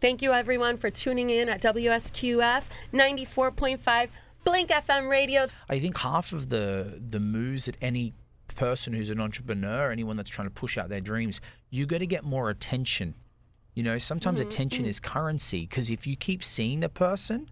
Thank you, everyone, for tuning in at WSQF 94.5 Blink FM radio. I think half of the the moves that any person who's an entrepreneur, anyone that's trying to push out their dreams, you got to get more attention. You know, sometimes Mm-hmm, attention is currency because if you keep seeing the person,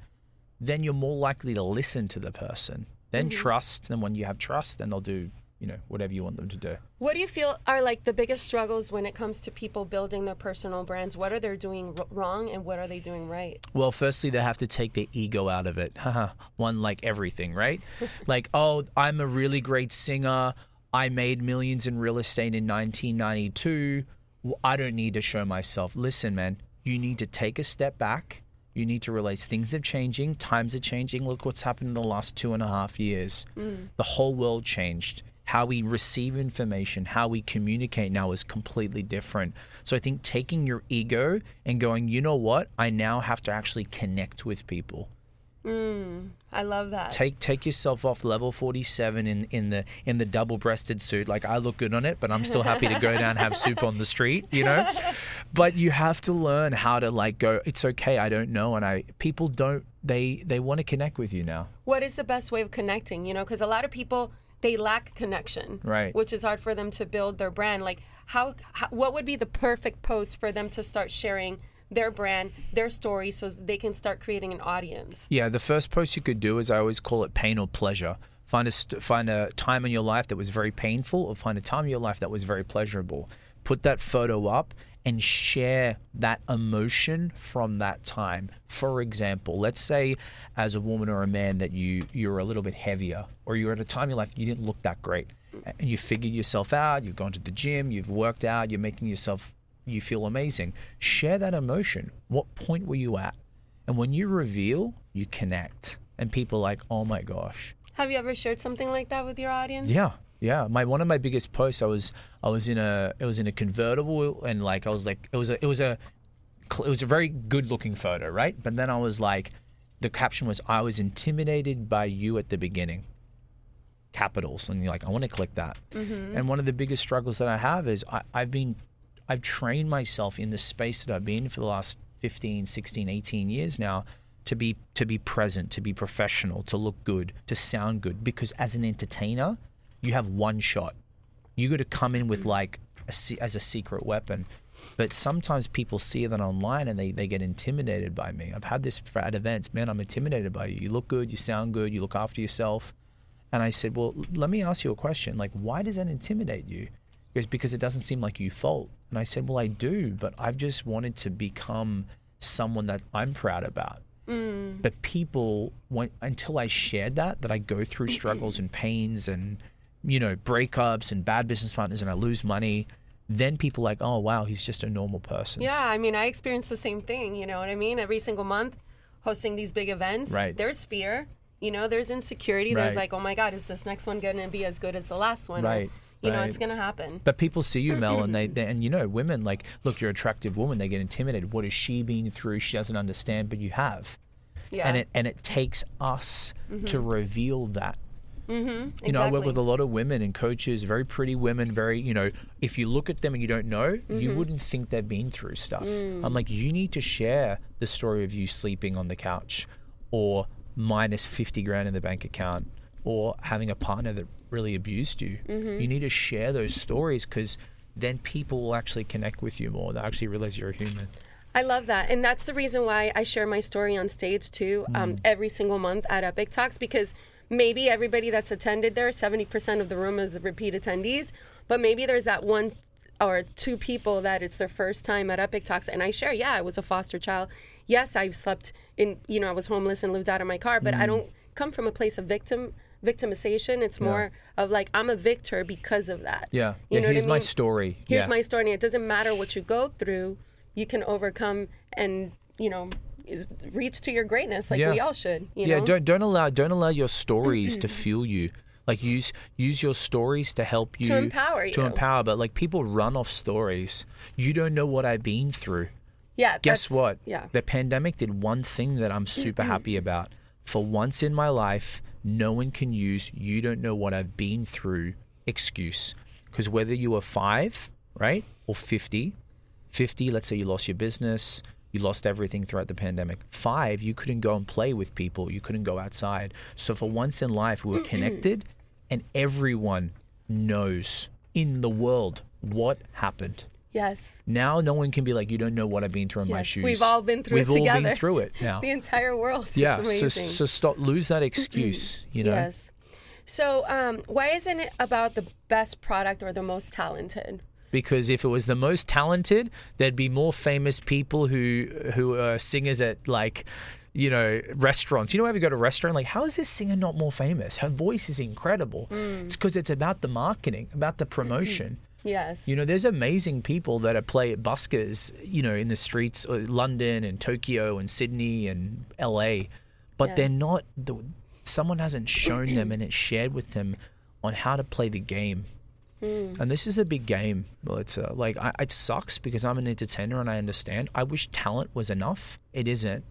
then you're more likely to listen to the person. Then Mm-hmm. trust, and when you have trust, then they'll do, you know, whatever you want them to do. What do you feel are like the biggest struggles when it comes to people building their personal brands? What are they doing r- wrong and what are they doing right? Well, firstly, they have to take their ego out of it. One like everything, right? like, oh, I'm a really great singer. I made millions in real estate in 1992. Well, I don't need to show myself. Listen, man, you need to take a step back. You need to realize things are changing, times are changing. Look what's happened in the last two and a half years. Mm. The whole world changed. How we receive information, how we communicate now is completely different. So I think taking your ego and going, you know what? I now have to actually connect with people. Mm, I love that. Take take yourself off level 47 in, in the in the double breasted suit. Like I look good on it, but I'm still happy to go down and have soup on the street, you know? But you have to learn how to like go, it's okay, I don't know. And I people don't they they want to connect with you now. what is the best way of connecting? You know, because a lot of people they lack connection, Right. Which is hard for them to build their brand. Like, how, how what would be the perfect post for them to start sharing their brand, their story, so they can start creating an audience? Yeah, the first post you could do is I always call it pain or pleasure. Find a find a time in your life that was very painful, or find a time in your life that was very pleasurable. Put that photo up and share that emotion from that time. For example, let's say as a woman or a man that you you're a little bit heavier, or you're at a time in your life you didn't look that great, and you figured yourself out. You've gone to the gym, you've worked out, you're making yourself you feel amazing. Share that emotion. What point were you at? And when you reveal, you connect. And people are like, oh my gosh. Have you ever shared something like that with your audience? Yeah. Yeah. My one of my biggest posts, I was I was in a it was in a convertible and like I was like it was a it was a it was a very good looking photo, right? But then I was like the caption was I was intimidated by you at the beginning. Capitals. And you're like, I want to click that. Mm-hmm. And one of the biggest struggles that I have is I, I've been I've trained myself in the space that I've been for the last 15, 16, 18 years now to be to be present, to be professional, to look good, to sound good because as an entertainer, you have one shot. You got to come in with mm. like a, as a secret weapon. But sometimes people see that online and they, they get intimidated by me. I've had this at events. Man, I'm intimidated by you. You look good, you sound good, you look after yourself. And I said, Well, let me ask you a question. Like, why does that intimidate you? He goes, Because it doesn't seem like you fault. And I said, Well, I do, but I've just wanted to become someone that I'm proud about. Mm. But people, when, until I shared that, that I go through struggles and pains and, you know, breakups and bad business partners and I lose money, then people like, oh, wow, he's just a normal person. Yeah, I mean, I experienced the same thing. You know what I mean? Every single month, hosting these big events, Right. there's fear. You know, there's insecurity. There's like, oh my God, is this next one going to be as good as the last one? Or, Right, you know, it's going to happen. But people see you, Mel, and they, they and you know, women like, look, you're an attractive woman. They get intimidated. What is she been through? She doesn't understand, but you have. Yeah. And it and it takes us mm-hmm. to reveal that. Mm-hmm, You know, I work with a lot of women and coaches, very pretty women, very, you know, if you look at them and you don't know, you wouldn't think they've been through stuff. I'm like, you need to share the story of you sleeping on the couch or minus 50 grand in the bank account or having a partner that really abused you. You need to share those stories because then people will actually connect with you more. They'll actually realize you're a human. I love that. And that's the reason why I share my story on stage too, um, every single month at Epic Talks, because maybe everybody that's attended there, 70% of the room is the repeat attendees, but maybe there's that one or two people that it's their first time at Epic Talks. And I share, yeah, I was a foster child. Yes, I've slept in, you know, I was homeless and lived out of my car, but I mm. don't come from a place of victim victimization. It's more of like, I'm a victor because of that. Yeah. You yeah know what I here's my mean? story. here's yeah. my story and it doesn't matter what you go through you can overcome and you know reach to your greatness like Yeah. we all should you yeah know? don't don't allow don't allow your stories to fuel you. Like use use your stories to help you to empower to empower but like people run off stories. You don't know what i've been through. Yeah guess what? yeah. The pandemic did one thing that i'm super happy about. For once in my life no one can use you don't know what i've been through excuse. Because whether you are five right or 50 50 let's say you lost your business You lost everything throughout the pandemic. Five, you couldn't go and play with people. You couldn't go outside. So for once in life, we were connected, and everyone knows in the world what happened. Yes. Now no one can be like, you don't know what I've been through in my shoes. We've all been through We've it all been through it now. The entire world. yeah. So so stop lose that excuse. You know. Yes. So, um, why isn't it about the best product or the most talented? Because if it was the most talented, there'd be more famous people who who are singers at like you know restaurants. You know, ever go to a restaurant like, how is this singer not more famous? Her voice is incredible. Mm. It's because it's about the marketing, about the promotion. Yes. You know, there's amazing people that are play at buskers, you know, in the streets, of London and Tokyo and Sydney and LA, but Yeah. they're not. The, someone hasn't shown them and it's shared with them on how to play the game. Hmm. And this is a big game. Well, it's uh, like I, it sucks because I'm an entertainer and I understand. I wish talent was enough. It isn't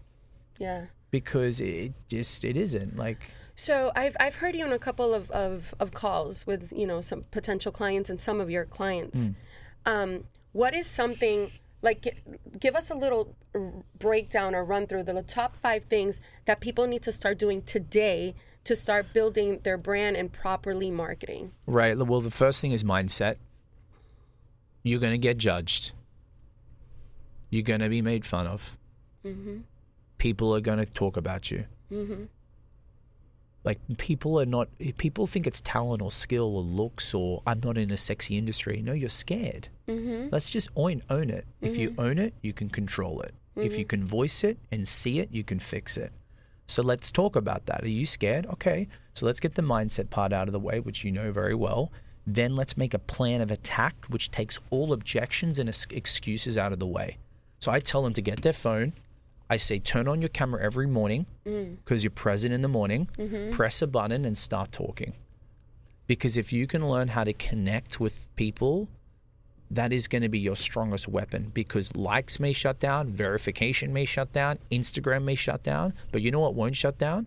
yeah. because it just it isn't. Like So I've I've heard you on a couple of, of, of calls with you know some potential clients and some of your clients. Um, what is something like? Give us a little breakdown or run through the top five things that people need to start doing today to start building their brand and properly marketing. Right. Well, the first thing is mindset. You're going to get judged. You're going to be made fun of. Mm-hmm. People are going to talk about you. Mm-hmm. Like people are not. People think it's talent or skill or looks or I'm not in a sexy industry. No, you're scared. Mm-hmm. Let's just own own it. If you own it, you can control it. If you can voice it and see it, you can fix it. So let's talk about that. Are you scared? Okay. So let's get the mindset part out of the way, which you know very well. Then let's make a plan of attack, which takes all objections and excuses out of the way. So I tell them to get their phone. I say, turn on your camera every morning mm. because you're present in the morning. Mm-hmm. Press a button and start talking. Because if you can learn how to connect with people, that is going to be your strongest weapon because likes may shut down, verification may shut down, Instagram may shut down, but you know what won't shut down?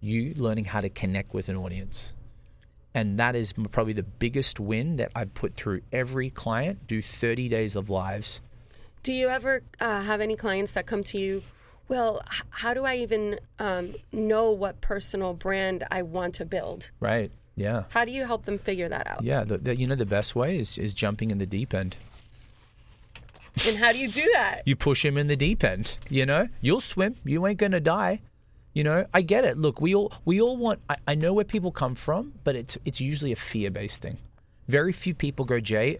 You learning how to connect with an audience. And that is probably the biggest win that I put through every client. Do 30 days of lives. Do you ever uh, have any clients that come to you? Well, how do I even um, know what personal brand I want to build? Right. Yeah. How do you help them figure that out? Yeah. The, the, you know, the best way is, is jumping in the deep end. And how do you do that? you push him in the deep end. You know, you'll swim. You ain't gonna die. You know, I get it. Look, we all we all want. I, I know where people come from, but it's it's usually a fear based thing. Very few people go, Jay.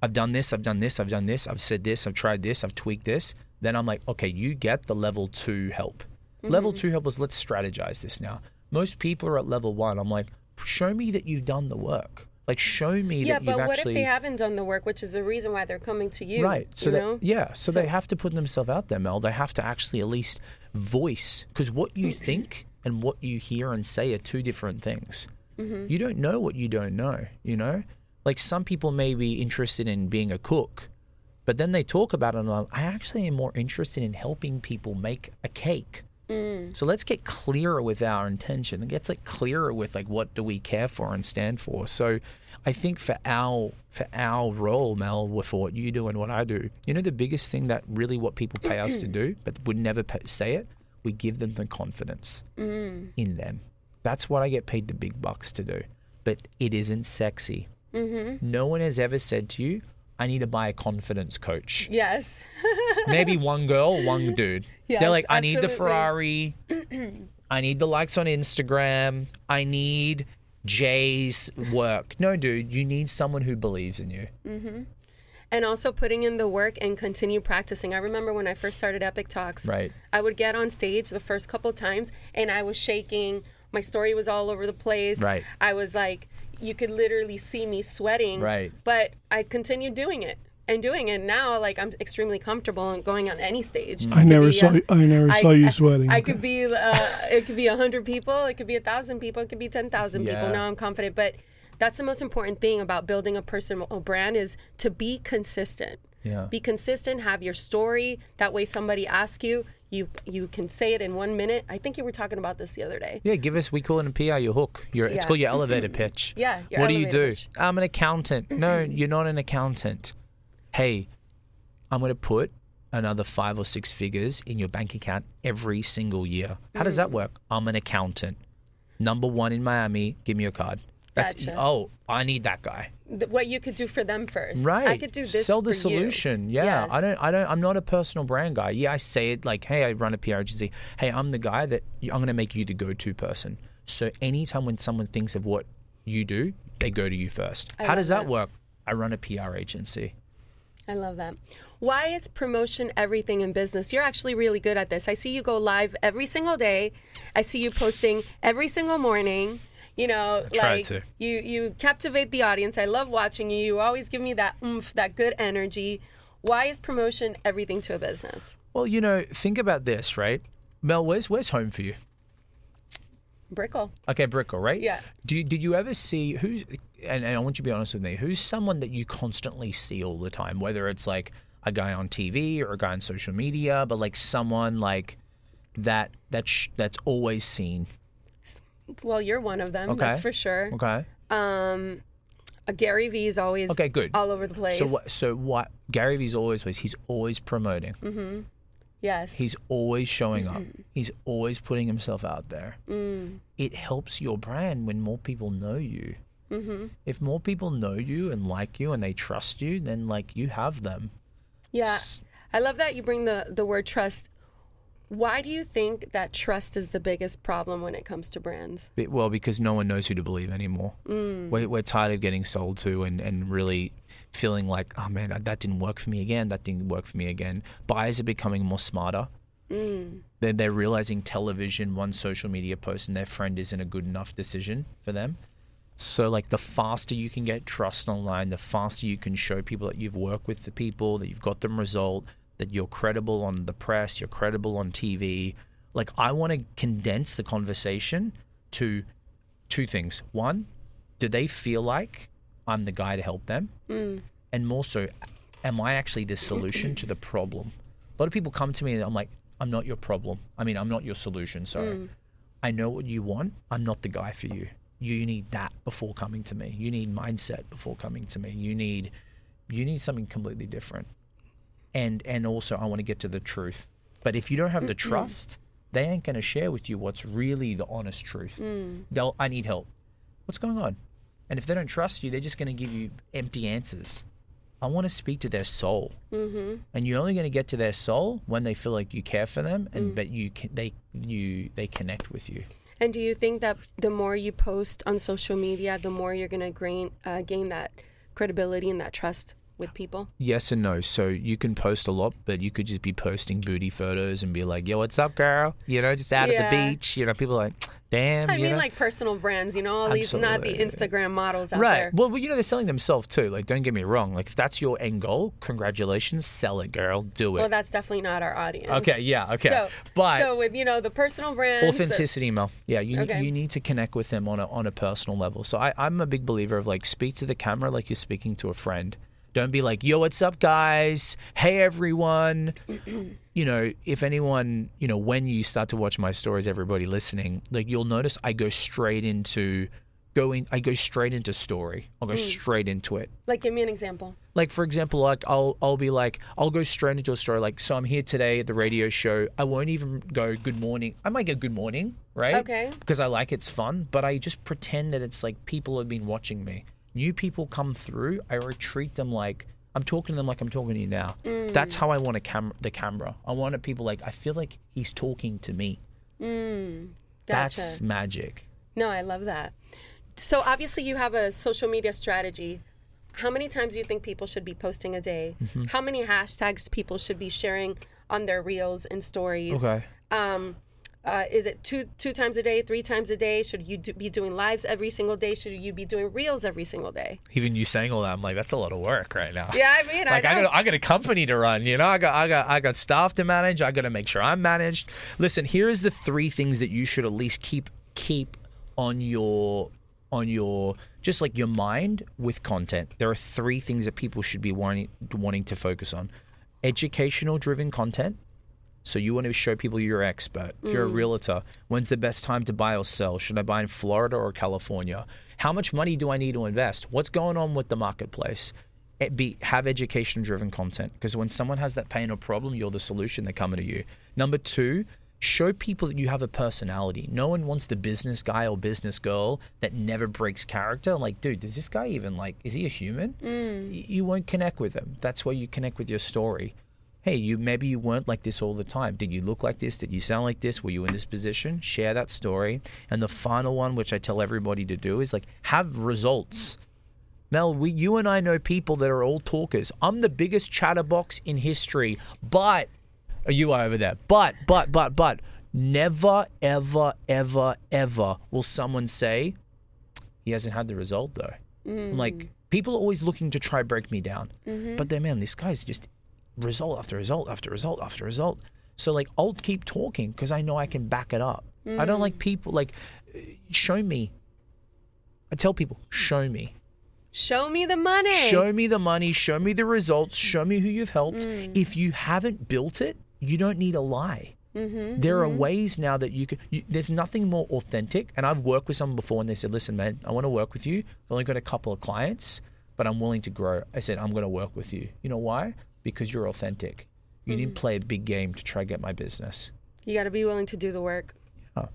I've done this. I've done this. I've done this. I've said this. I've tried this. I've tweaked this. Then I'm like, okay, you get the level two help. Level mm-hmm. two help is let's strategize this now. Most people are at level one. I'm like, show me that you've done the work. Like, show me Yeah, that you've actually. Yeah, but what if they haven't done the work, which is the reason why they're coming to you? Right. So you yeah. So, So- they have to put themselves out there, Mel. They have to actually at least voice because what you Mm-hmm. think and what you hear and say are two different things. Mm-hmm. You don't know what you don't know. You know, like some people may be interested in being a cook, but then they talk about it. And I'm, I actually am more interested in helping people make a cake. Mm. So let's get clearer with our intention. It gets like clearer with like what do we care for and stand for. So I think for our for our role, Mel, for what you do and what I do, you know, the biggest thing that really what people pay us to mm. do, but would never pay, say it, we give them the confidence mm. in them. That's what I get paid the big bucks to do. But it isn't sexy. Mm-hmm. No one has ever said to you, "I need to buy a confidence coach." Yes. maybe one girl, one dude. Yes, They're like, I need the. Ferrari. I need the likes on Instagram. I need Jay's work. No, dude, you need someone who believes in you. Mm-hmm. and also putting in the work and continue practicing. I remember when I first started Epic Talks, Right. I would get on stage the first couple times and I was shaking. My story was all over the place. Right. I was like, you could literally see me sweating. Right. But I continued doing it and doing it. Now, like, I'm extremely comfortable and going on any stage. It I could never be, saw. uh, I never saw you sweating. I could be, uh, it could be a hundred people, it could be a thousand people, it could be ten thousand Yeah. people. Now I'm confident, but that's the most important thing about building a personal brand is to be consistent. Yeah. Be consistent. Have your story. That way, somebody asks you, you you can say it in one minute. I think you were talking about this the other day. Yeah, give us. We call it in PR your hook. Your it's called your elevator pitch. Yeah, what do you do? pitch. I'm an accountant. No, you're not an accountant. Hey, I'm going to put another five or six figures in your bank account every single year. How does that Mm. work? I'm an accountant. Number one in Miami. Give me your card. That's, Gotcha. Oh, I need that guy. Th- what you could do for them first. Right. I could do this. Sell the for you. solution. Yeah. I don't. I don't. I'm not a personal brand guy. Yeah, I say it like, hey, I run a PR agency. Hey, I'm the guy that I'm going to make you the go-to person. So anytime when someone thinks of what you do, they go to you first. I How does that that. work? I run a PR agency. I love that. Why is promotion everything in business? You're actually really good at this. I see you go live every single day. I see you posting every single morning. You know, like to. you you captivate the audience. I love watching you. You always give me that oomph, that good energy. Why is promotion everything to a business? Well, you know, think about this, right? Mel, where's where's home for you? Brickell. Okay, Brickell, right? Yeah. Do you, did you ever see who's and, and I want you to be honest with me, who's someone that you constantly see all the time, whether it's like a guy on TV or a guy on social media, but like someone like that that sh- that's always seen. Well, you're one of them. Okay. That's for sure. Okay. Um, uh, Gary Vee is always Okay, good. all over the place. So what? So what? Gary Vee's always was. He's always promoting. Mm. yes. He's always showing up. Mm-hmm. He's always putting himself out there. Mm. It helps your brand when more people know you. Mm-hmm. If more people know you and like you and they trust you, then like you have them. Yeah. I love that you bring the, the word trust. Why do you think that trust is the biggest problem when it comes to brands? Well, because no one knows who to believe anymore. Mm. We're, we're tired of getting sold to and, and really feeling like, oh man, that didn't work for me again. That didn't work for me again. Buyers are becoming more smarter. Mm. They're, they're realizing television, one social media post, and their friend isn't a good enough decision for them. So, like, the faster you can get trust online, the faster you can show people that you've worked with the people, that you've got them result, that you're credible on the press, you're credible on TV. Like, I want to condense the conversation to two things. One, do they feel like I'm the guy to help them? Mm. And more so, am I actually the solution to the problem? A lot of people come to me and I'm like, I'm not your problem. I mean, I'm not your solution. Sorry. Mm. I know what you want. I'm not the guy for you. You need that before coming to me. You need mindset before coming to me. You need you need something completely different. And and also I want to get to the truth. But if you don't have the trust, they ain't going to share with you what's really the honest truth. They'll I need help. What's going on? And if they don't trust you, they're just going to give you empty answers. I want to speak to their soul, mm-hmm. and you're only going to get to their soul when they feel like you care for them and that you they you they connect with you. And do you think that the more you post on social media, the more you're going to gain, uh, gain that credibility and that trust with people? Yes and no. So you can post a lot, but you could just be posting booty photos and be like, "Yo, what's up, girl?" You know, just out Yeah. at the beach. You know, people are like, "Damn." I mean, know? like personal brands, you know, all these, not the Instagram models out right. there. Well, you know, they're selling themselves too. Like, don't get me wrong. Like, if that's your end goal, congratulations, sell it, girl. Do it. Well, that's definitely not our audience. okay. Yeah. Okay. So, but so with you know the personal brands, the- authenticity mel yeah you, Okay. you need to connect with them on a, on a personal level so I, i'm a big believer of like speak to the camera like you're speaking to a friend don't be like yo what's up guys? Hey everyone. You know if anyone you know when you start to watch my stories everybody listening like you'll notice i go straight into going i go straight into story. I'll go mm. straight into it. Like, give me an example. like for example like i'll i'll be like i'll go straight into a story like so i'm here today at the radio show. I won't even go good morning. I might go good morning right? Okay. because i like it's fun but i just pretend that it's like people have been watching me new people come through i retreat them like i'm talking to them like i'm talking to you now that's how i want a cam- the camera i want it people like i feel like he's talking to me Gotcha. that's magic No, I love that. So obviously you have a social media strategy. How many times do you think people should be posting a day? Mm-hmm. How many hashtags people should be sharing on their reels and stories? okay Um, uh, is it two two times a day, three times a day? Should you do, be doing lives every single day? Should you be doing reels every single day? even you saying all that i'm like that's a lot of work right now Yeah, I mean, like I I, got I got a company to run, you know. I got I got I got staff to manage. I got to make sure I'm managed. Listen, here is the three things that you should at least keep keep on your on your just like your mind with content. There are three things that people should be wanting wanting to focus on. Educational driven content. So you want to show people you're an expert. If you're a realtor, when's the best time to buy or sell? Should I buy in Florida or California? How much money do I need to invest? What's going on with the marketplace? eh, be have education driven content because when someone has that pain or problem, you're the solution. They're coming to you. Number two, show people that you have a personality. No one wants the business guy or business girl that never breaks character. Like, dude, does this guy even like? Is he a human? Y- You won't connect with him. That's where you connect with your story. Hey, you maybe you weren't like this all the time. Did you look like this? Did you sound like this? Were you in this position? Share that story. And the final one, which I tell everybody to do, is like have results. Mel, we, you and I know people that are all talkers. I'm the biggest chatterbox in history, but are you are over there? But, but, but, but, never, ever, ever, ever will someone say he hasn't had the result though. I'm like mm. people are always looking to try break me down, mm-hmm. but then man, this guy's just result after result after result after result. So like I'll keep talking because I know I can back it up. I don't like mm. people like show me. I tell people show me. Show me the money. Show me the money, show me the results, show me who you've helped. Mm. If you haven't built it, you don't need a lie. Mm-hmm, there are mm-hmm. ways now that you can, you, there's nothing more authentic. And I've worked with someone before and they said, listen, man, I want to work with you. I've only got a couple of clients, but I'm willing to grow. I said, I'm going to work with you. You know why? Because you're authentic. You didn't play a big game to try to get my business. You got to be willing to do the work. Yeah.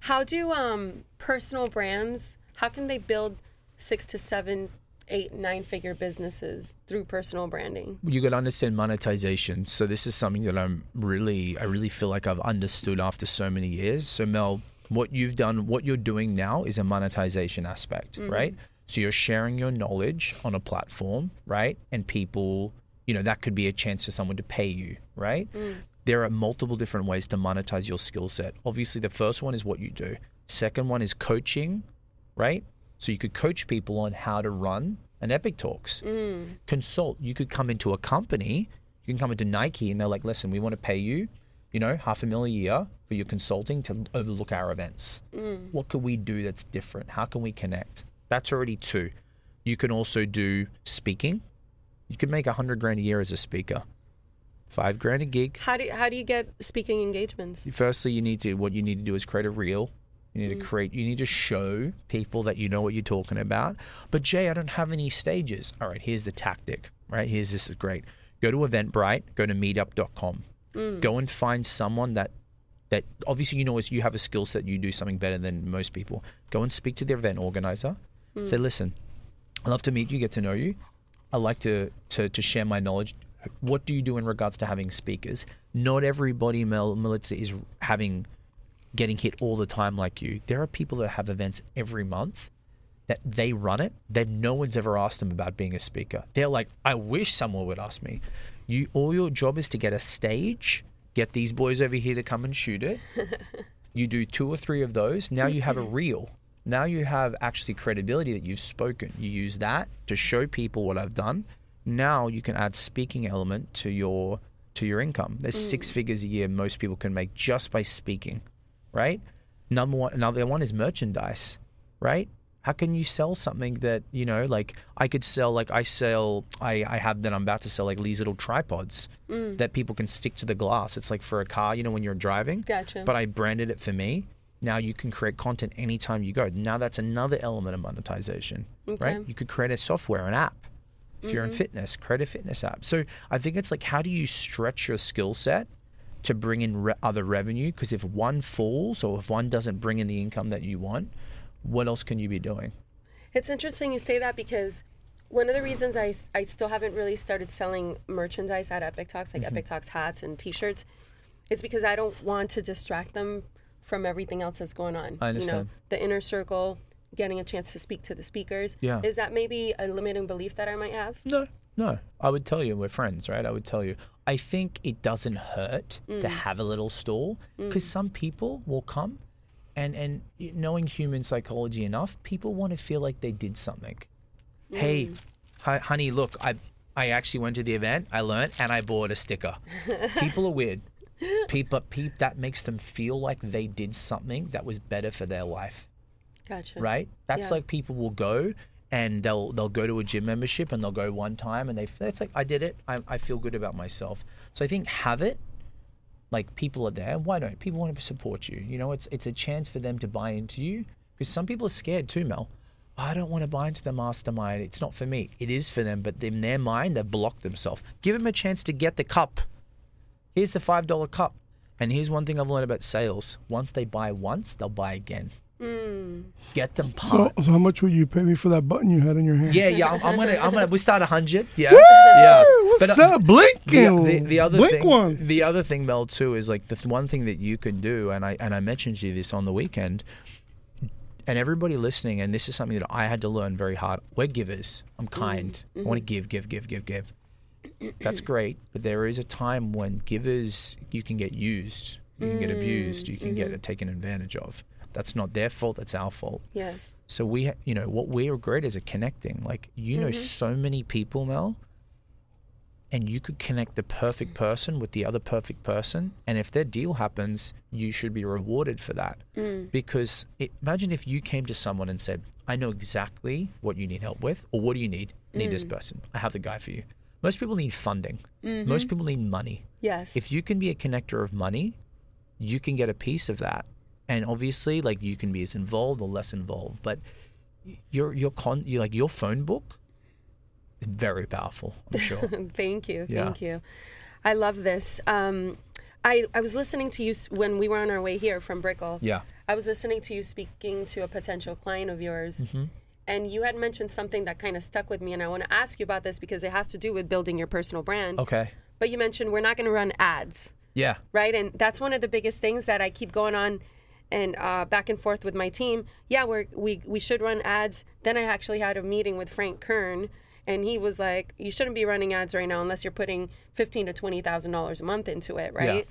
How do um, personal brands? How can they build six to seven, eight, nine figure businesses through personal branding? you got to understand monetization. So this is something that I'm really, I really feel like I've understood after so many years. So Mel, what you've done, what you're doing now is a monetization aspect, right? So you're sharing your knowledge on a platform, right? And people, you know, that could be a chance for someone to pay you, right? Mm. There are multiple different ways to monetize your skill set. Obviously, the first one is what you do. Second one is coaching, right? So you could coach people on how to run an Epic Talks. Mm. Consult. You could come into a company, you can come into Nike and they're like, listen, we want to pay you, you know, half a million a year for your consulting to overlook our events. Mm. What could we do that's different? How can we connect? That's already two. You can also do speaking. You could make a hundred grand a year as a speaker. Five grand a gig. How do how do you get speaking engagements? Firstly, you need to what you need to do is create a reel. You need to mm. create. You need to show people that you know what you're talking about. But Jay, I don't have any stages. All right, here's the tactic. Right here's this is great. Go to Eventbrite. Go to Meetup.com. Mm. Go and find someone that that obviously you know is you have a skill set. You do something better than most people. Go and speak to the event organizer. Mm. Say, listen, I'd love to meet you, get to know you. I like to, to to share my knowledge. What do you do in regards to having speakers? Not everybody, Mel Melitza, is having getting hit all the time like you. There are people that have events every month that they run it. That no one's ever asked them about being a speaker. They're like, I wish someone would ask me. You all your job is to get a stage, get these boys over here to come and shoot it. you do two or three of those. Now you have a reel. Now you have actually credibility that you've spoken. You use that to show people what I've done. Now you can add speaking element to your to your income. There's six mm. figures a year most people can make just by speaking, right? Number one, another one is merchandise, right? How can you sell something that you know, like I could sell, like I sell, I I have that I'm about to sell like these little tripods mm. that people can stick to the glass. It's like for a car, you know, when you're driving. Gotcha. But I branded it for me. Now you can create content anytime you go. Now that's another element of monetization, right? You could create a software, an app. If you're in fitness, create a fitness app. So I think it's like, how do you stretch your skill set to bring in re- other revenue? Because if one falls or if one doesn't bring in the income that you want, what else can you be doing? It's interesting you say that because one of the reasons I, I still haven't really started selling merchandise at Epic Talks, like Mm-hmm. Epic Talks hats and t shirts, is because I don't want to distract them from everything else that's going on. I You know, the inner circle, getting a chance to speak to the speakers. Yeah. Is that maybe a limiting belief that I might have? No, no. I would tell you we're friends, right? I would tell you. I think it doesn't hurt to mm. have a little stall mm. because some people will come, and and knowing human psychology enough, people want to feel like they did something. Mm. Hey, hi, honey, look, I I actually went to the event, I learned, and I bought a sticker. people are weird. People, peep, that makes them feel like they did something that was better for their life Gotcha. right? That's Yeah. like people will go and they'll they'll go to a gym membership and they'll go one time and they it's like I did it. I, I feel good about myself. So I think have it. Like people are there. Why don't People want to support you. You know, it's it's a chance for them to buy into you because some people are scared too, Mel. I don't want to buy into the mastermind. It's not for me. It is for them, but in their mind, they've blocked themselves. Give them a chance to get the cup. Here's the five dollar cup. And here's one thing I've learned about sales: once they buy once, they'll buy again. Hmm. Get them So, pumped. so how much would you pay me for that button you had in your hand? yeah, yeah. I'm, I'm gonna, I'm gonna. We start a hundred. Yeah, yeah. What's But, uh, that? Blink. the, the, the other Blink thing, one. the other thing, Mel, too, is like the th- one thing that you can do, and I and I mentioned to you this on the weekend, and everybody listening, and this is something that I had to learn very hard. We're givers. I'm mm. kind. I want to mm-hmm. give, give, give, give, give. That's great, but there is a time when givers you can get used, you can get mm, abused, you can get mm-hmm. taken advantage of. That's not their fault. That's our fault. Yes. So we, ha- you know, what we're great is at connecting. Like you know, mm-hmm. so many people, Mel, and you could connect the perfect person with the other perfect person, and if their deal happens, you should be rewarded for that. Mm. Because it, imagine if you came to someone and said, "I know exactly what you need help with, or what do you need? I need this mm. person. I have the guy for you." Most people need funding. Most people need money. Yes. If you can be a connector of money, you can get a piece of that. And obviously, like you can be as involved or less involved, but your your con you like your phone book is very powerful. I'm sure. thank you. Yeah. Thank you. I love this. Um, I, I was listening to you when we were on our way here from Brickell. yeah. I was listening to you speaking to a potential client of yours. Mm-hmm. And you had mentioned something that kind of stuck with me. And I want to ask you about this because it has to do with building your personal brand. Okay. But you mentioned we're not going to run ads. Yeah. right? And that's one of the biggest things that I keep going on and uh, back and forth with my team. Yeah, we're, we we should run ads. Then I actually had a meeting with Frank Kern, and he was like, "You shouldn't be running ads right now unless you're putting fifteen to twenty thousand dollars a month into it, right?"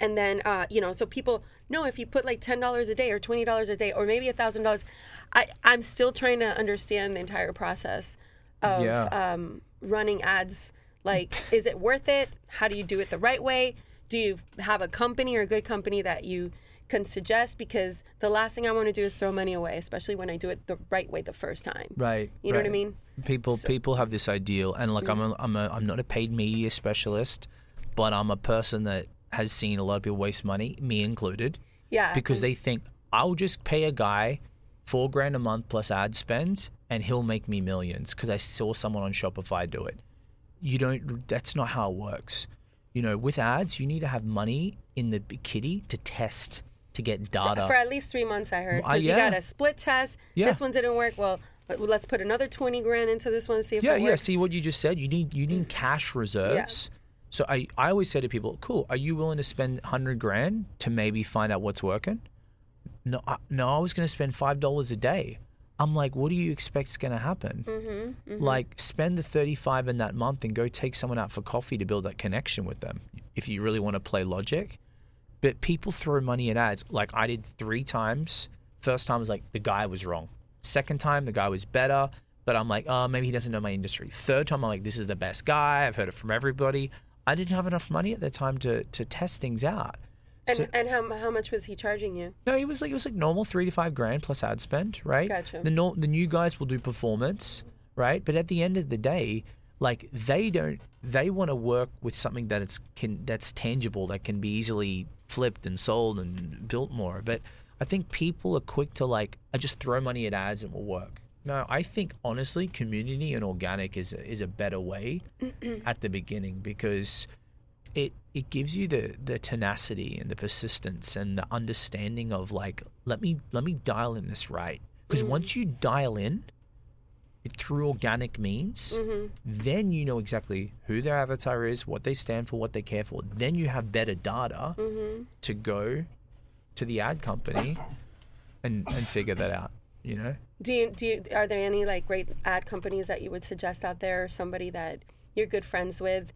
And then, uh, you know, so people know if you put like ten dollars a day or twenty dollars a day or maybe a thousand dollars. I I'm still trying to understand the entire process of Yeah. um, running ads. Like, is it worth it? How do you do it the right way? Do you have a company or a good company that you can suggest? Because the last thing I want to do is throw money away, especially when I do it the right way the first time. Right. You know what I mean? People people have this ideal, and like I'm a, I'm a I'm not a paid media specialist, but I'm a person that has seen a lot of people waste money, me included, Yeah. because they think I'll just pay a guy four grand a month plus ad spend, and he'll make me millions because I saw someone on Shopify do it. You don't. That's not how it works. You know, with ads, you need to have money in the kitty to test to get data. for at least three months, I heard. Uh, Because yeah. you got a split test. Yeah. This one didn't work. Well, let- let's put another twenty grand into this one and see if yeah, it yeah. works. See what you just said. You need you need cash reserves. So I, I always say to people, cool. Are you willing to spend hundred grand to maybe find out what's working? No, I, no. I was going to spend five dollars a day. I'm like, what do you expect's going to happen? Mm-hmm, Like, spend the thirty-five in that month and go take someone out for coffee to build that connection with them. If you really want to play logic, but people throw money at ads. Like I did three times. First time was like the guy was wrong. Second time the guy was better, but I'm like, oh, maybe he doesn't know my industry. Third time I'm like, this is the best guy. I've heard it from everybody. I didn't have enough money at the time to to test things out. And, So- and how, how much was he charging you? no, it was like it was like normal three to five grand plus ad spend, right? Gotcha. The no, the new guys will do performance, right? But at the end of the day, like they don't, they want to work with something that it's can that's tangible that can be easily flipped and sold and built more. But I think people are quick to like, I just throw money at ads and it will work. No, I think honestly, community and organic is a, is a better way at the beginning because it it gives you the the tenacity and the persistence and the understanding of like let me let me dial in this right. Because mm-hmm. once you dial in it through organic means mm-hmm. then you know exactly who their avatar is what they stand for what they care for. Then you have better data mm-hmm. to go to the ad company and and figure that out you know Do you, do you, are there any like great ad companies that you would suggest out there or somebody that you're good friends with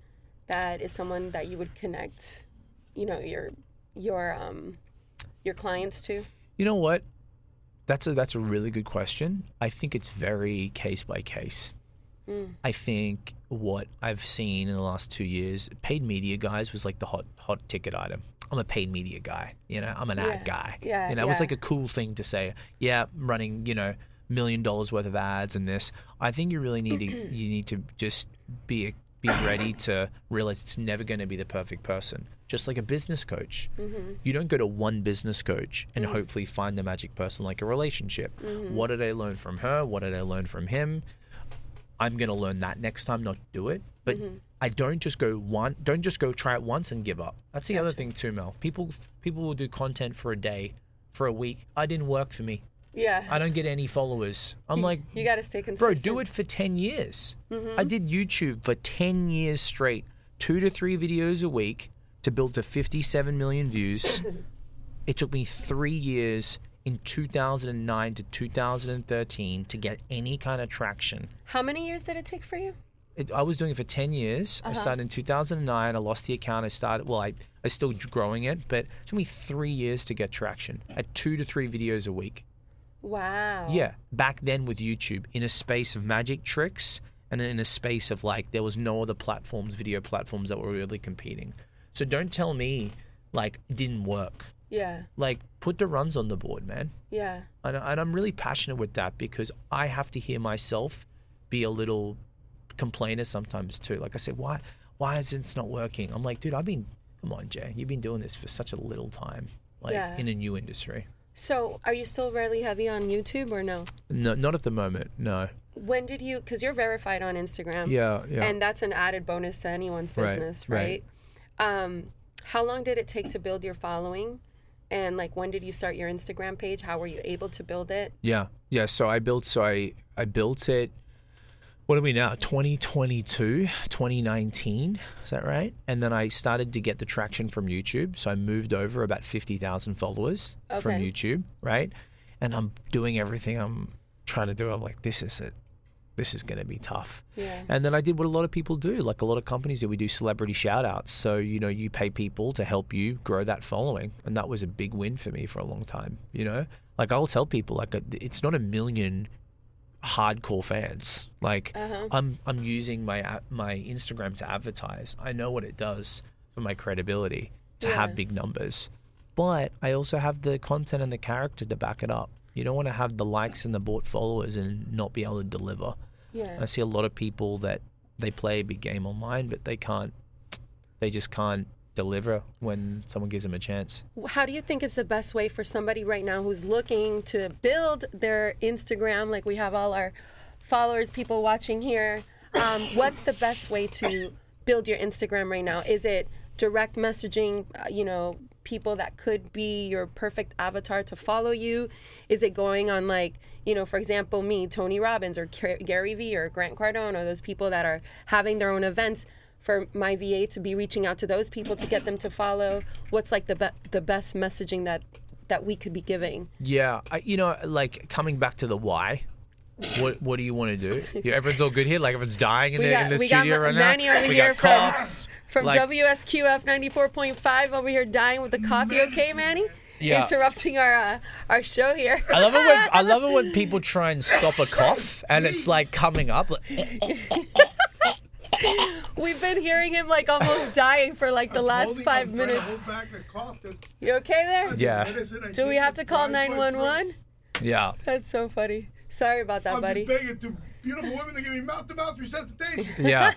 that is someone that you would connect, you know, your your um your clients to? You know what? That's a that's a really good question. I think it's very case by case. Mm. I think what I've seen in the last two years, paid media guys was like the hot hot ticket item. I'm a paid media guy, you know. I'm an Yeah. ad guy. Yeah, you know, it was like a cool thing to say. Yeah, I'm running, you know, million dollars worth of ads and this. I think you really need to you need to just be be ready to realize it's never going to be the perfect person. just like a business coach. Mm-hmm. You don't go to one business coach and mm. hopefully find the magic person like a relationship. Mm-hmm. What did I learn from her? What did I learn from him? I'm gonna learn that next time, not do it. But mm-hmm. I don't just go one. Don't just go try it once and give up. That's the other thing too, Mel. People people will do content for a day, for a week. I didn't work for me. Yeah. I don't get any followers. I'm like, you got to stay consistent. bro, do it for ten years. Mm-hmm. I did YouTube for ten years straight, two to three videos a week to build to 57 million views. it took me three years in 2009 to 2013 to get any kind of traction. How many years did it take for you? it, I was doing it for 10 years. I uh-huh. started in 2009. I lost the account. I started, well, I, I still growing it, but it took me three years to get traction at two to three videos a week. Wow. Yeah. Back then with YouTube, in a space of magic tricks and in a space of like, there was no other platforms, video platforms that were really competing. So don't tell me like it didn't work. Yeah. Like, put the runs on the board, man. Yeah. And, and I'm really passionate with that because I have to hear myself be a little complainer sometimes too. Like I said, why why is this not working? I'm like, dude, I've been come on, Jay, you've been doing this for such a little time, like Yeah. in a new industry. So, are you still really heavy on YouTube or no? No, not at the moment. No. When did you? Because you're verified on Instagram. Yeah, yeah. And that's an added bonus to anyone's Right, business, right? right. Um, how long did it take to build your following? And like, when did you start your Instagram page? How were you able to build it? Yeah, yeah. So I built. So I I built it. What are we now? 2022, 2019. Is that right? And then I started to get the traction from YouTube. So I moved over about 50,000 followers from YouTube, right? And I'm doing everything I'm trying to do. I'm like, this is it. This is going to be tough. Yeah. And then I did what a lot of people do, like a lot of companies do. We do celebrity shout outs. So, you know, you pay people to help you grow that following. And that was a big win for me for a long time, you know? Like I'll tell people, like, it's not a million hardcore fans. Like Uh-huh. I'm, I'm using my, my Instagram to advertise. I know what it does for my credibility to Yeah. have big numbers. But I also have the content and the character to back it up. You don't want to have the likes and the bought followers and not be able to deliver. Yeah. I see a lot of people that they play a big game online, but they can't. They just can't deliver when someone gives them a chance. How do you think is the best way for somebody right now who's looking to build their Instagram? Like we have all our followers, people watching here. Um, what's the best way to build your Instagram right now? Is it direct messaging, uh, you know, people that could be your perfect avatar to follow you? Is it going on like, you know, for example, me, Tony Robbins, or Gary Vee, or Grant Cardone, or those people that are having their own events? For my VA to be reaching out to those people to get them to follow, what's like the be- the best messaging that that we could be giving? Yeah, I, you know, like coming back to the why. What What do you want to do? Yeah, everyone's all good here. Like everyone's dying in We the got- in the we got studio Ma- right Manny now. over we here got from- coughs. From like, WSQF 94.5 over here dying with the coffee, okay, Manny? Yeah. Interrupting our uh, our show here. I love it when I love it when people try and stop a cough and it's like coming up. Like, We've been hearing him like almost dying for like the last Holding- 5 I'm minutes. hold back the cough. There's- You okay there? Yeah. Do we have to to call dry my throat. 911? yeah, That's so funny. Sorry about that, I'm buddy. just begging to beautiful women to give me mouth-to-mouth resuscitation. yeah.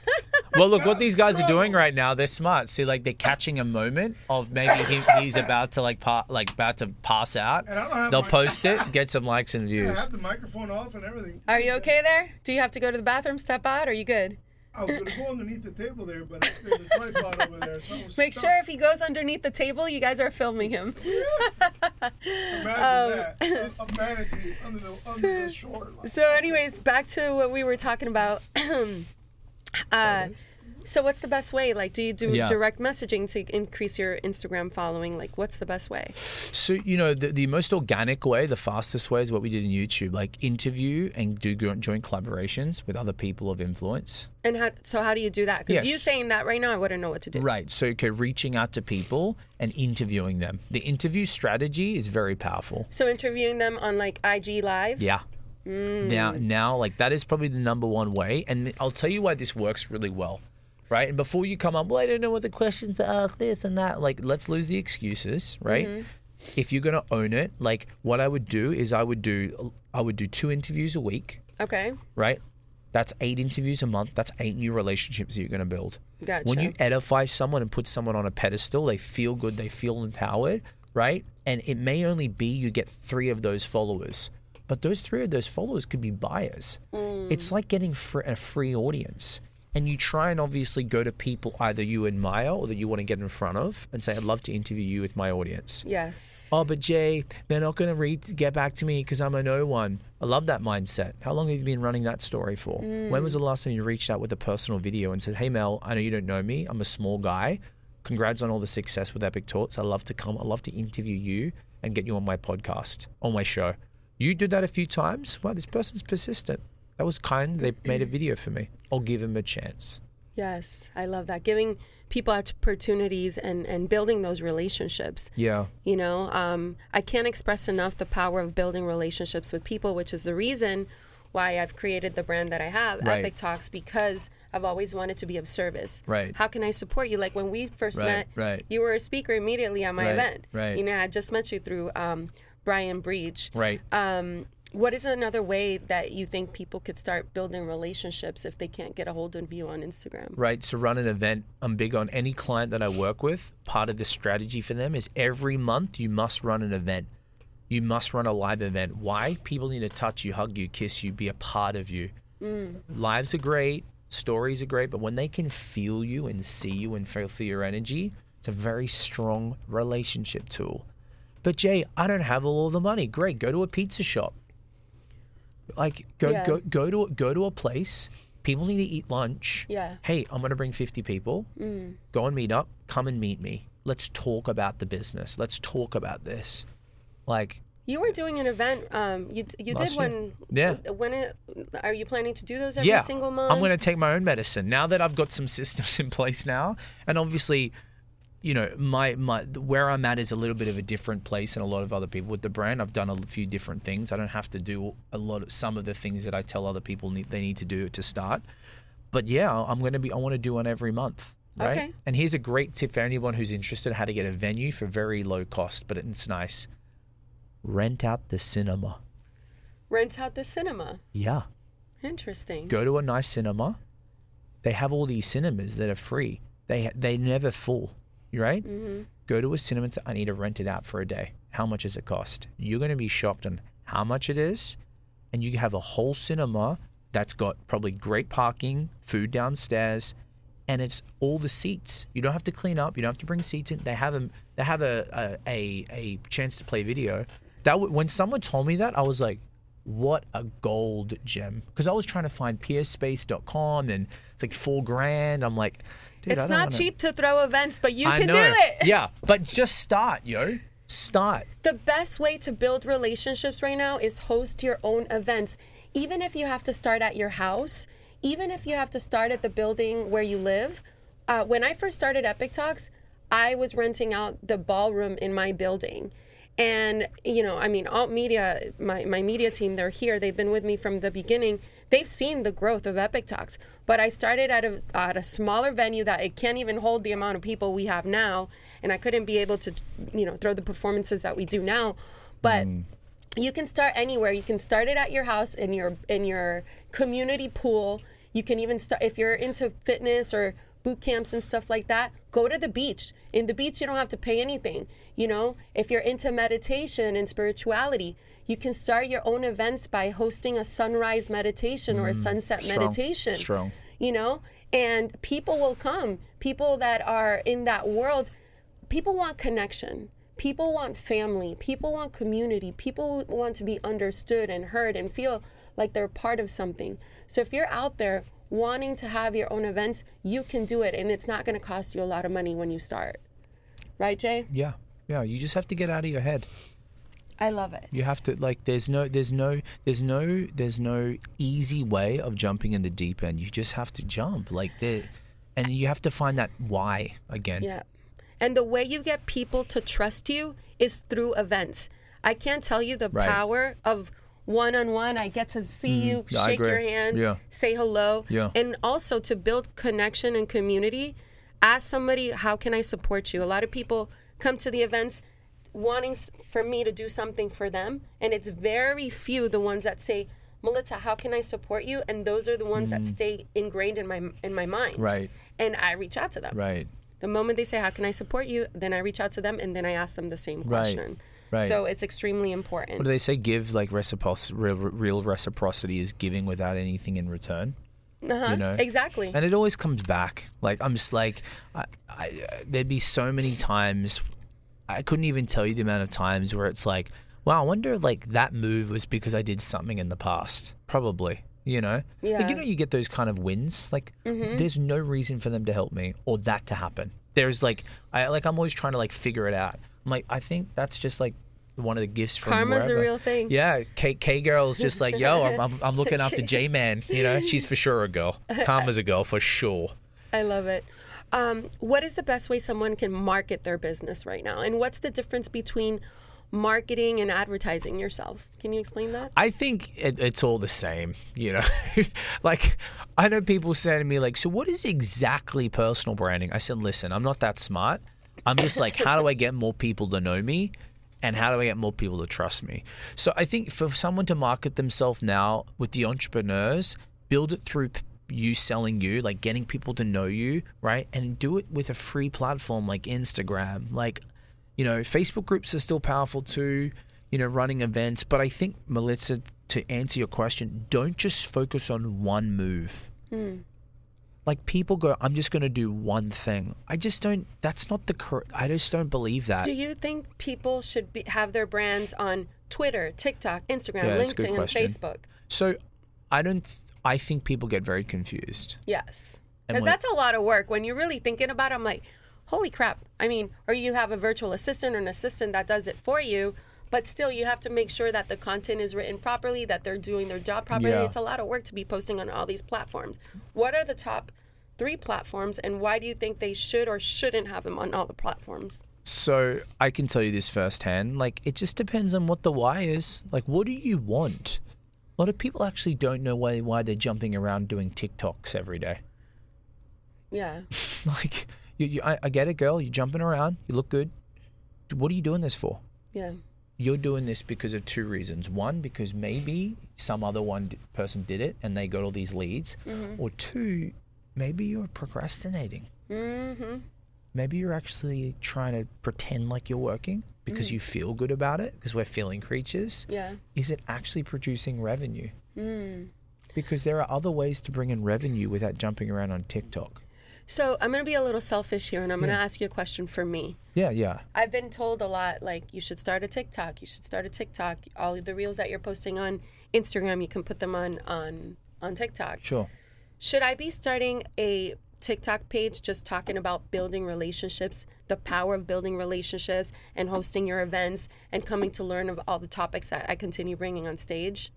Well, look what these guys are doing right now. They're smart. See, like they're catching a moment of maybe he, he's about to like pa- like about to pass out. And I don't have They'll my- post it, get some likes and I views. have the microphone off and everything. Are you okay there? Do you have to go to the bathroom, step out? Are you good? I was gonna go underneath the table there, but there's a tripod over there. So Make stuck. sure if he goes underneath the table, you guys are filming him. Imagine Um, that. A, a manatee under the, under the shore. So, anyways, back to what we were talking about. uh, so, what's the best way? Like, do you do Yeah. direct messaging to increase your Instagram following? Like, what's the best way? So you know the, the most organic way, the fastest way is what we did in YouTube, like interview and do joint collaborations with other people of influence. And how? So, how do you do that? Because Yes. you saying that right now, I wouldn't know what to do. Right. So okay, reaching out to people and interviewing them. The interview strategy is very powerful. So, interviewing them on like IG Live. Yeah. Mm. Now, now, like that is probably the number one way, and I'll tell you why this works really well, right? And before you come up, well, I don't know what the questions to ask, this and that. Like, let's lose the excuses, right? Mm-hmm. If you're gonna own it, like what I would do is I would do, I would do two interviews a week, Okay. right? That's eight interviews a month. That's eight new relationships that you're gonna build. Gotcha. When you edify someone and put someone on a pedestal, they feel good, they feel empowered, right? And it may only be you get three of those followers, but those three of those followers could be buyers. Mm. It's like getting fr- a free audience. And you try and obviously go to people either you admire or that you want to get in front of and say, I'd love to interview you with my audience. yes. Oh, but Jay, they're not going to read, get back to me because I'm a no one. I love that mindset. How long have you been running that story for? Mm. When was the last time you reached out with a personal video and said, Hey, Mel, I know you don't know me. I'm a small guy. Congrats on all the success with Epic Talks. I'd love to come. I'd love to interview you and get you on my podcast, on my show. You did that a few times. Wow, this person's persistent. That was kind. They made a video for me. I'll give him a chance. Yes. I love that. Giving people opportunities and, and building those relationships. Yeah. You know, um, I can't express enough the power of building relationships with people, which is the reason why I've created the brand that I have, Right. Epic Talks, because I've always wanted to be of service. Right. How can I support you? Like when we first Right, met, right. you were a speaker immediately at my Right, event. right. You know, I just met you through um, Brian Breach. Right. Um, what is another way that you think people could start building relationships if they can't get a hold of you on Instagram? right? To run an event, I'm big on any client that I work with. Part of the strategy for them is every month you must run an event. You must run a live event. Why? People need to touch you, hug you, kiss you, be a part of you. Mm. Lives are great, stories are great, but when they can feel you and see you and feel, feel your energy, it's a very strong relationship tool. But Jay, I don't have all the money. Great, go to a pizza shop. Like go Yeah. go go to go to a place. People need to eat lunch. Yeah. Hey, I'm gonna bring 50 people. Go and meet up. Come and meet me. Let's talk about the business. Let's talk about this. Like You were doing an event. Um, you you did one. Yeah. When it, are you planning to do those every yeah, single month? I'm gonna take my own medicine now that I've got some systems in place now, and obviously, you know, my my where I'm at is a little bit of a different place than a lot of other people with the brand. I've done a few different things. I don't have to do a lot of some of the things that I tell other people need, they need to do to start. But yeah, I'm gonna be. I want to do one every month. Right. Okay. And here's a great tip for anyone who's interested: in how to get a venue for very low cost, but it's nice. Rent out the cinema. Rent out the cinema. Yeah. Interesting. go to a nice cinema. They have all these cinemas that are free. They they never full. You right? Mm-hmm. Go to a cinema and say, I need to rent it out for a day. How much does it cost? You're going to be shocked on how much it is, and you have a whole cinema that's got probably great parking, food downstairs, and it's all the seats. You don't have to clean up. You don't have to bring seats in. They have a they have a a, a, chance to play video. That when someone told me that, I was like, what a gold gem. Because I was trying to find peerspace.com and it's like four grand. I'm like, dude, it's not wanna- cheap to throw events, but you I can know. do it. Yeah, but just start, yo. Start. The best way to build relationships right now is host your own events. Even if you have to start at your house, even if you have to start at the building where you live. Uh, when I first started Epic Talks, I was renting out the ballroom in my building. And, you know, I mean, Alt Media, my, my media team, they're here. They've been with me from the beginning. They've seen the growth of Epic Talks. But I started at a, at a smaller venue that it can't even hold the amount of people we have now. And I couldn't be able to, you know, throw the performances that we do now. But mm. you can start anywhere. You can start it at your house in your in your community pool. You can even start if you're into fitness or boot camps and stuff like that. Go to the beach. In the beach, you don't have to pay anything. You know, if you're into meditation and spirituality, you can start your own events by hosting a sunrise meditation or a mm, sunset Strong. meditation Strong. you know and people will come people that are in that world people want connection people want family people want community people want to be understood and heard and feel like they're part of something so if you're out there wanting to have your own events you can do it and it's not going to cost you a lot of money when you start right jay Yeah. Yeah. You just have to get out of your head. i love it You have to like there's no there's no there's no there's no easy way of jumping in the deep end. You just have to jump. Like the and you have to find that why again. Yeah. And the way you get people to trust you is through events. I can't tell you the Right. power of one on one. I get to see you, Mm-hmm. Yeah, shake your hand, Yeah. say hello. Yeah. And also to build connection and community. Ask somebody, how can I support you? A lot of people come to the events wanting for me to do something for them. And it's very few the ones that say, Melissa, how can I support you? And those are the ones that stay ingrained in my in my mind. Right. and I reach out to them. Right. The moment they say, "How can I support you?" then I reach out to them and then I ask them the same question. Right. So it's extremely important. What do they say? Give like reciprocity. Real, real reciprocity is giving without anything in return. uh-huh. you know? Exactly. and it always comes back. Like I'm just like, I, I, there'd be so many times, I couldn't even tell you the amount of times where it's like, wow, I wonder if like that move was because I did something in the past. Probably, you know, Yeah. Mm-hmm. you know, you get those kind of wins. Like, there's no reason for them to help me or that to happen. There's like, I like I'm always trying to like figure it out. I'm like, I think that's just like. One of the gifts from Karma's a real thing. Yeah, K, K girl's just like, yo, I'm, I'm, I'm looking after J Man. You know, she's for sure a girl. Karma's a girl for sure. I love it. Um, what is the best way someone can market their business right now? And what's the difference between marketing and advertising yourself? Can you explain that? I think it, it's all the same, you know. like, I know people say to me, like, so what is exactly personal branding? I said, listen, I'm not that smart. I'm just like, how do I get more people to know me? And how do I get more people to trust me? So I think for someone to market themselves now with the entrepreneurs, build it through you selling you, like getting people to know you, right? And do it with a free platform like Instagram. Like, you know, Facebook groups are still powerful too, you know, running events. But I think, Melissa, to answer your question, don't just focus on one move. Hmm. Like people go, I'm just going to do one thing. I just don't, that's not the correct, I just don't believe that. Do you think people should be, have their brands on Twitter, TikTok, Instagram, Yeah, that's a good LinkedIn, and. Facebook? So I don't, th- I think people get very confused. Yes. Because that's a lot of work. When you're really thinking about it, I'm like, holy crap. I mean, or you have a virtual assistant or an assistant that does it for you, but still you have to make sure that the content is written properly, that they're doing their job properly. Yeah. It's a lot of work to be posting on all these platforms. What are the top three platforms and why do you think they should or shouldn't have them on all the platforms? So I can tell you this firsthand. Like, it just depends on what the why is. Like, what do you want? A lot of people actually don't know why why they're jumping around doing TikToks every day. Yeah. Like, you, you, I, I get it, girl. You're jumping around. You look good. What are you doing this for? Yeah. You're doing this because of two reasons. One, because maybe some other one d- person did it and they got all these leads. Or two, maybe you're procrastinating. Mm-hmm. Maybe you're actually trying to pretend like you're working because you feel good about it because we're feeling creatures. Yeah. Is it actually producing revenue? Mm. Because there are other ways to bring in revenue without jumping around on TikTok. So I'm going to be a little selfish here and I'm going Yeah. to ask you a question for me. Yeah, yeah. I've been told a lot like you should start a TikTok. You should start a TikTok. All of the reels that you're posting on Instagram, you can put them on on on TikTok. Sure. Should I be starting a TikTok page just talking about building relationships, the power of building relationships and hosting your events and coming to learn of all the topics that I continue bringing on stage?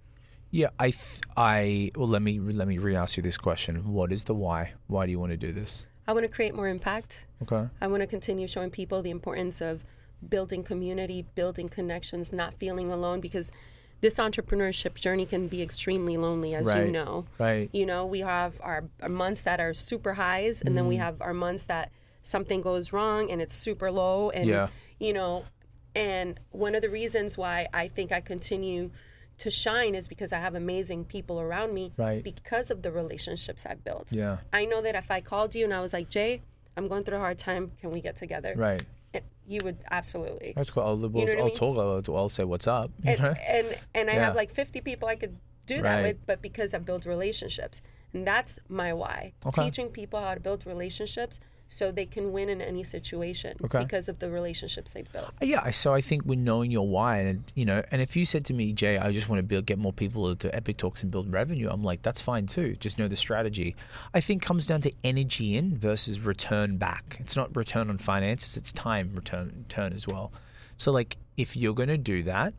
Yeah, I, th- I. Well, let me let me re-ask you this question. What is the why? Why do you want to do this? I want to create more impact. Okay. I want to continue showing people the importance of building community, building connections, not feeling alone because this entrepreneurship journey can be extremely lonely, as Right. you know. Right. You know, we have our, our months that are super highs, and then Mm-hmm. we have our months that something goes wrong and it's super low. And, Yeah. you know, and one of the reasons why I think I continue to shine is because I have amazing people around me Right. because of the relationships I've built. Yeah. I know that if I called you and I was like, Jay, I'm going through a hard time. Can we get together? Right. And you would absolutely. That's cool. I'll, we'll, know what I I'll talk. I'll, I'll say what's up. And, and and I Yeah. have like 50 people I could do that Right. with, but because I build relationships, and that's my why. Okay. Teaching people how to build relationships so they can win in any situation Okay. because of the relationships they've built. Uh, yeah, so I think when knowing your why, and you know, and if you said to me, Jay, I just want to build, get more people to Epic Talks and build revenue, I'm like, that's fine too. Just know the strategy. I think comes down to energy in versus return back. It's not return on finances; it's time return return as well. So like, if you're going to do that,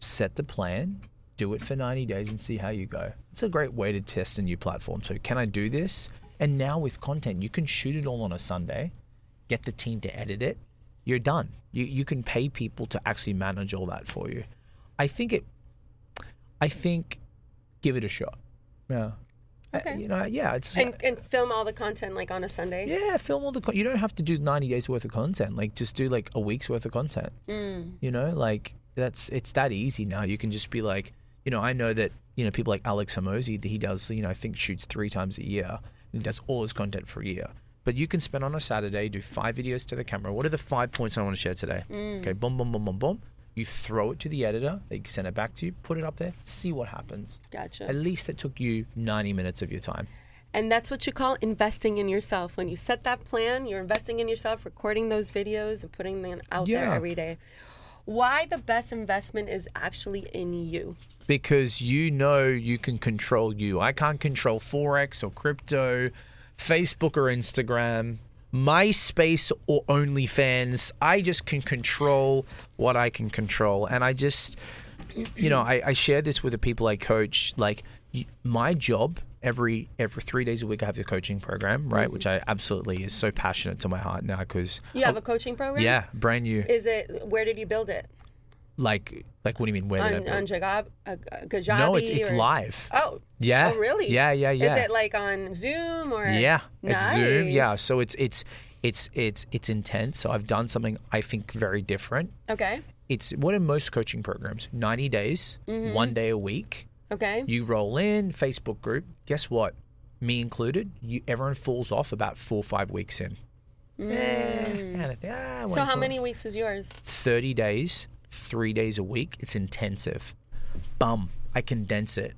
set the plan, do it for 90 days, and see how you go. It's a great way to test a new platform. So can I do this? And now with content, you can shoot it all on a Sunday get the team to edit it, you're done. You you can pay people to actually manage all that for you. I think it. I think, give it a shot. Yeah. I- Okay. you know, yeah, it's And, and film all the content like on a Sunday. yeah, film all the. Con- you don't have to do ninety days worth of content. Like just do like a week's worth of content. Mm. You know, like that's it's that easy now. You can just be like, you know, I know that you know people like Alex Hormozi. He does, you know, I think shoots three times a year. And does all his content for a year. But you can spend on a Saturday, do five videos to the camera. What are the five points I want to share today? Mm. Okay, boom, boom, boom, boom, boom. You throw it to the editor. They send it back to you. Put it up there. See what happens. Gotcha. At least it took you 90 minutes of your time. And that's what you call investing in yourself. When you set that plan, you're investing in yourself, recording those videos and putting them out there every day. Why the best investment is actually in you. because you know you can control you. I can't control Forex or crypto, Facebook or Instagram, MySpace or OnlyFans. I just can control what I can control. And I just, you know, I, I share this with the people I coach. Like, my job every every three days a week, I have the coaching program, right? Which I absolutely is so passionate to my heart now because, You have a coaching program? yeah, brand new. Is it, where did you build it? Like, like what do you mean? Where did I On, build? on uh, Kajabi? no, it's it's or- live. Oh. Yeah. Oh, really? Yeah, yeah, yeah. Is it like on Zoom or? Yeah, it's Zoom. Yeah, so it's it's it's it's it's intense. So I've done something I think very different. Okay. It's what are most coaching programs? Ninety days, Mm-hmm. one day a week. Okay. You roll in Facebook group. Guess what? Me included. You everyone falls off about four or five weeks in. Eh, of. Ah, Mm. So how many weeks is yours? 30 days, three days a week. It's intensive. Bum. I condense it.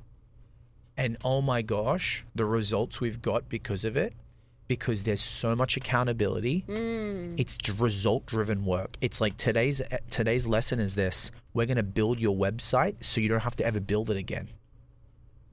And oh my gosh, the results we've got because of it, because there's so much accountability. It's result driven work. It's like today's today's lesson is this. We're going to build your website so you don't have to ever build it again.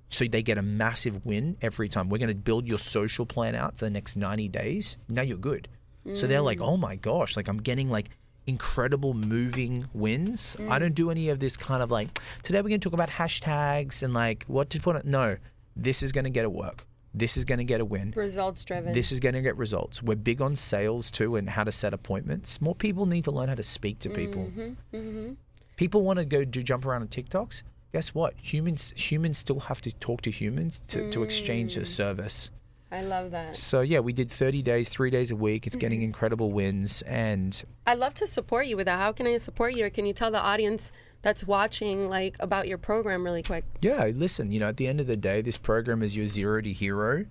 So they get a massive win every time. We're going to build your social plan out for the next 90 days. Now you're good. So they're like, mm. oh my gosh, like I'm getting like incredible moving wins. I mm. don't do any of this kind of like, today we're going to talk about hashtags and like what to put on. No, this is going to get a work. This is going to get a win. Results driven. This is going to get results. We're big on sales too and how to set appointments. More people need to learn how to speak to people. Mm-hmm, mm-hmm. People want to go do jump around on TikToks. Guess what? Humans humans still have to talk to humans to, to exchange a mm. service. I love that. So yeah, we did 30 days, three days a week. It's getting incredible wins, and I'd love to support you with that. How can I support you? Or can you tell the audience that's watching like about your program really quick? yeah, listen. You know, at the end of the day, this program is your zero to hero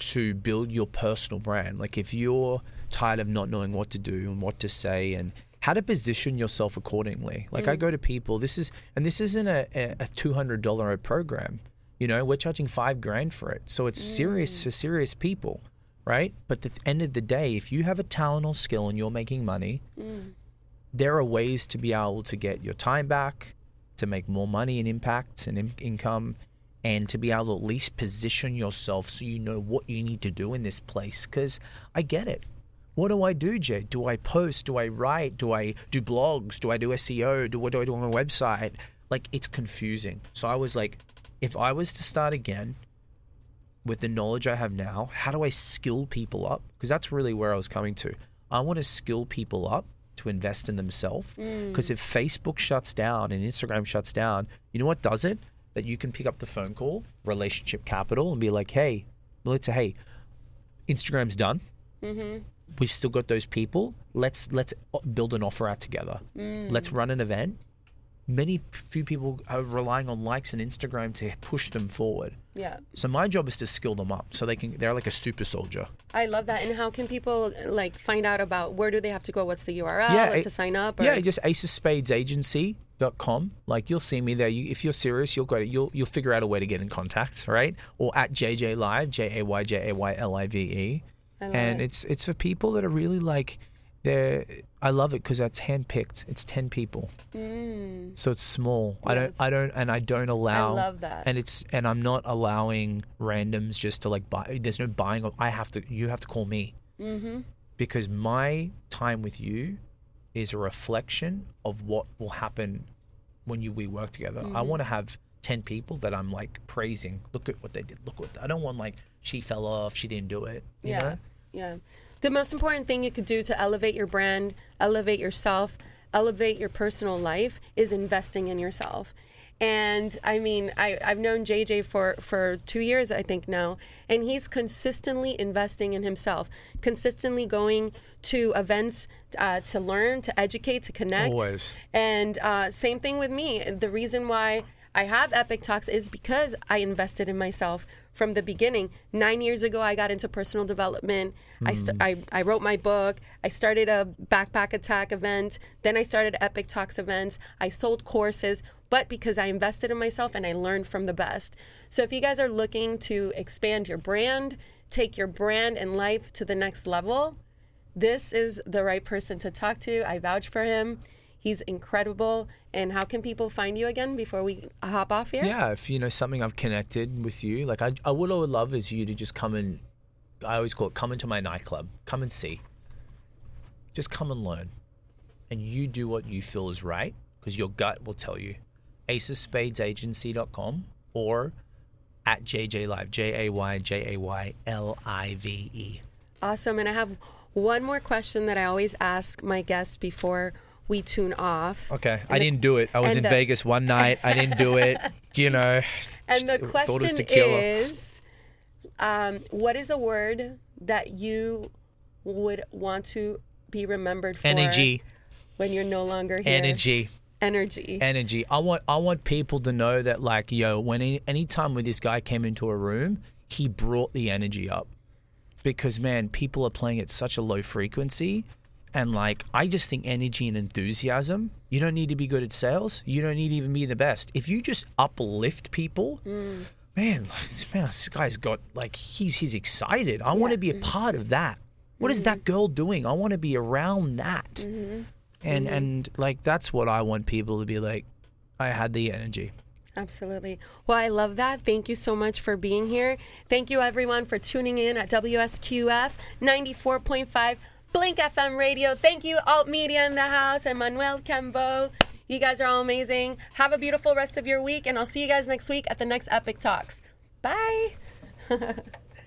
to build your personal brand. Like if you're tired of not knowing what to do and what to say and how to position yourself accordingly. Like I mm. go to people. This is and this isn't a, a, two hundred dollar program. You know, we're charging five grand for it, so it's serious mm. for serious people, right? But at the end of the day, if you have a talent or skill and you're making money, mm. there are ways to be able to get your time back, to make more money and impact and in- income, and to be able to at least position yourself so you know what you need to do in this place. Because I get it. What do I do, Jay? Do I post? Do I write? Do I do blogs? Do I do SEO? Do what do I do on my website? Like it's confusing. So I was like, if I was to start again with the knowledge I have now, how do I skill people up? Because that's really where I was coming to. I want to skill people up to invest in themselves. Mm. Because if Facebook shuts down and Instagram shuts down, you know what does it? That you can pick up the phone call, relationship capital, and be like, hey, let's hey, Instagram's done. Mm-hmm. We've still got those people. Let's let's uh, build an offer out together. Mm. Let's run an event. Many few people are relying on likes and Instagram to push them forward. Yeah. So my job is to skill them up so they can they're like a super soldier. I love that. And how can people like find out about where do they have to go? What's the URL Yeah, like, to sign up? Or? Yeah, just acesspades.agency.com. Like you'll see me there. You, if you're serious, you'll go you'll you'll figure out a way to get in contact, right? Or at JJ Live, J A Y J A Y L I V E. And it. it's it's for people that are really like they're I love it because that's handpicked. It's ten people. So it's small. I don't Mm. I don't and I don't allow I love that. And it's and I'm not allowing randoms just to like buy there's no buying of I have to you have to call me. Mm-hmm. Because my time with you is a reflection of what will happen when you we work together. Mm-hmm. I want to have 10 people that I'm like praising. Look at what they did. Look what I don't want like she fell off, she didn't do it. You Yeah. know? Yeah. The most important thing you could do to elevate your brand, elevate yourself, elevate your personal life is investing in yourself. And I mean, I, I've known JJ for, for two years, I think now, and he's consistently investing in himself, consistently going to events uh, to learn, to educate, to connect. Always. And uh, same thing with me. The reason why I have Epic Talks is because I invested in myself from the beginning. Nine years ago, I got into personal development. I, st- hmm. I, I wrote my book. I started a backpack attack event. Then I started Epic Talks events. I sold courses, but because I invested in myself and I learned from the best. So if you guys are looking to expand your brand, take your brand and life to the next level, this is the right person to talk to. I vouch for him. He's incredible. And how can people find you again before we hop off here? Yeah, if you know something I've connected with you, like I, I would, I would love is you to just come and, I always call it come into my nightclub, come and see, just come and learn, and you do what you feel is right because your gut will tell you. AceOfSpadesAgency.com or at JJ Live, J A Y J A Y L I V E. Awesome. And I have one more question that I always ask my guests before we tune off. Okay, I didn't do it. I was in the- Vegas one night. I didn't do it. You know. And the thought it was question is um, what is a word that you would want to be remembered for energy, when you're no longer here? energy. Energy. energy. I want I want people to know that like yo, when any anytime when this guy came into a room, he brought the energy up. Because man, people are playing at such a low frequency and like I just think energy and enthusiasm, you don't need to be good at sales. You don't need to even be the best. If you just uplift people, mm. man, like, man, this guy's got like he's he's excited. I want to be a part of that. What is mm. that girl doing? I want to be around that. Mm-hmm. And mm-hmm. and like that's what I want people to be like. I had the energy. Absolutely. Well, I love that. Thank you so much for being here. Thank you, everyone, for tuning in at WSQF 94.5 Blink FM Radio. Thank you, Alt Media in the house, and Manuel Kembo. You guys are all amazing. Have a beautiful rest of your week, and I'll see you guys next week at the next Epic Talks. Bye.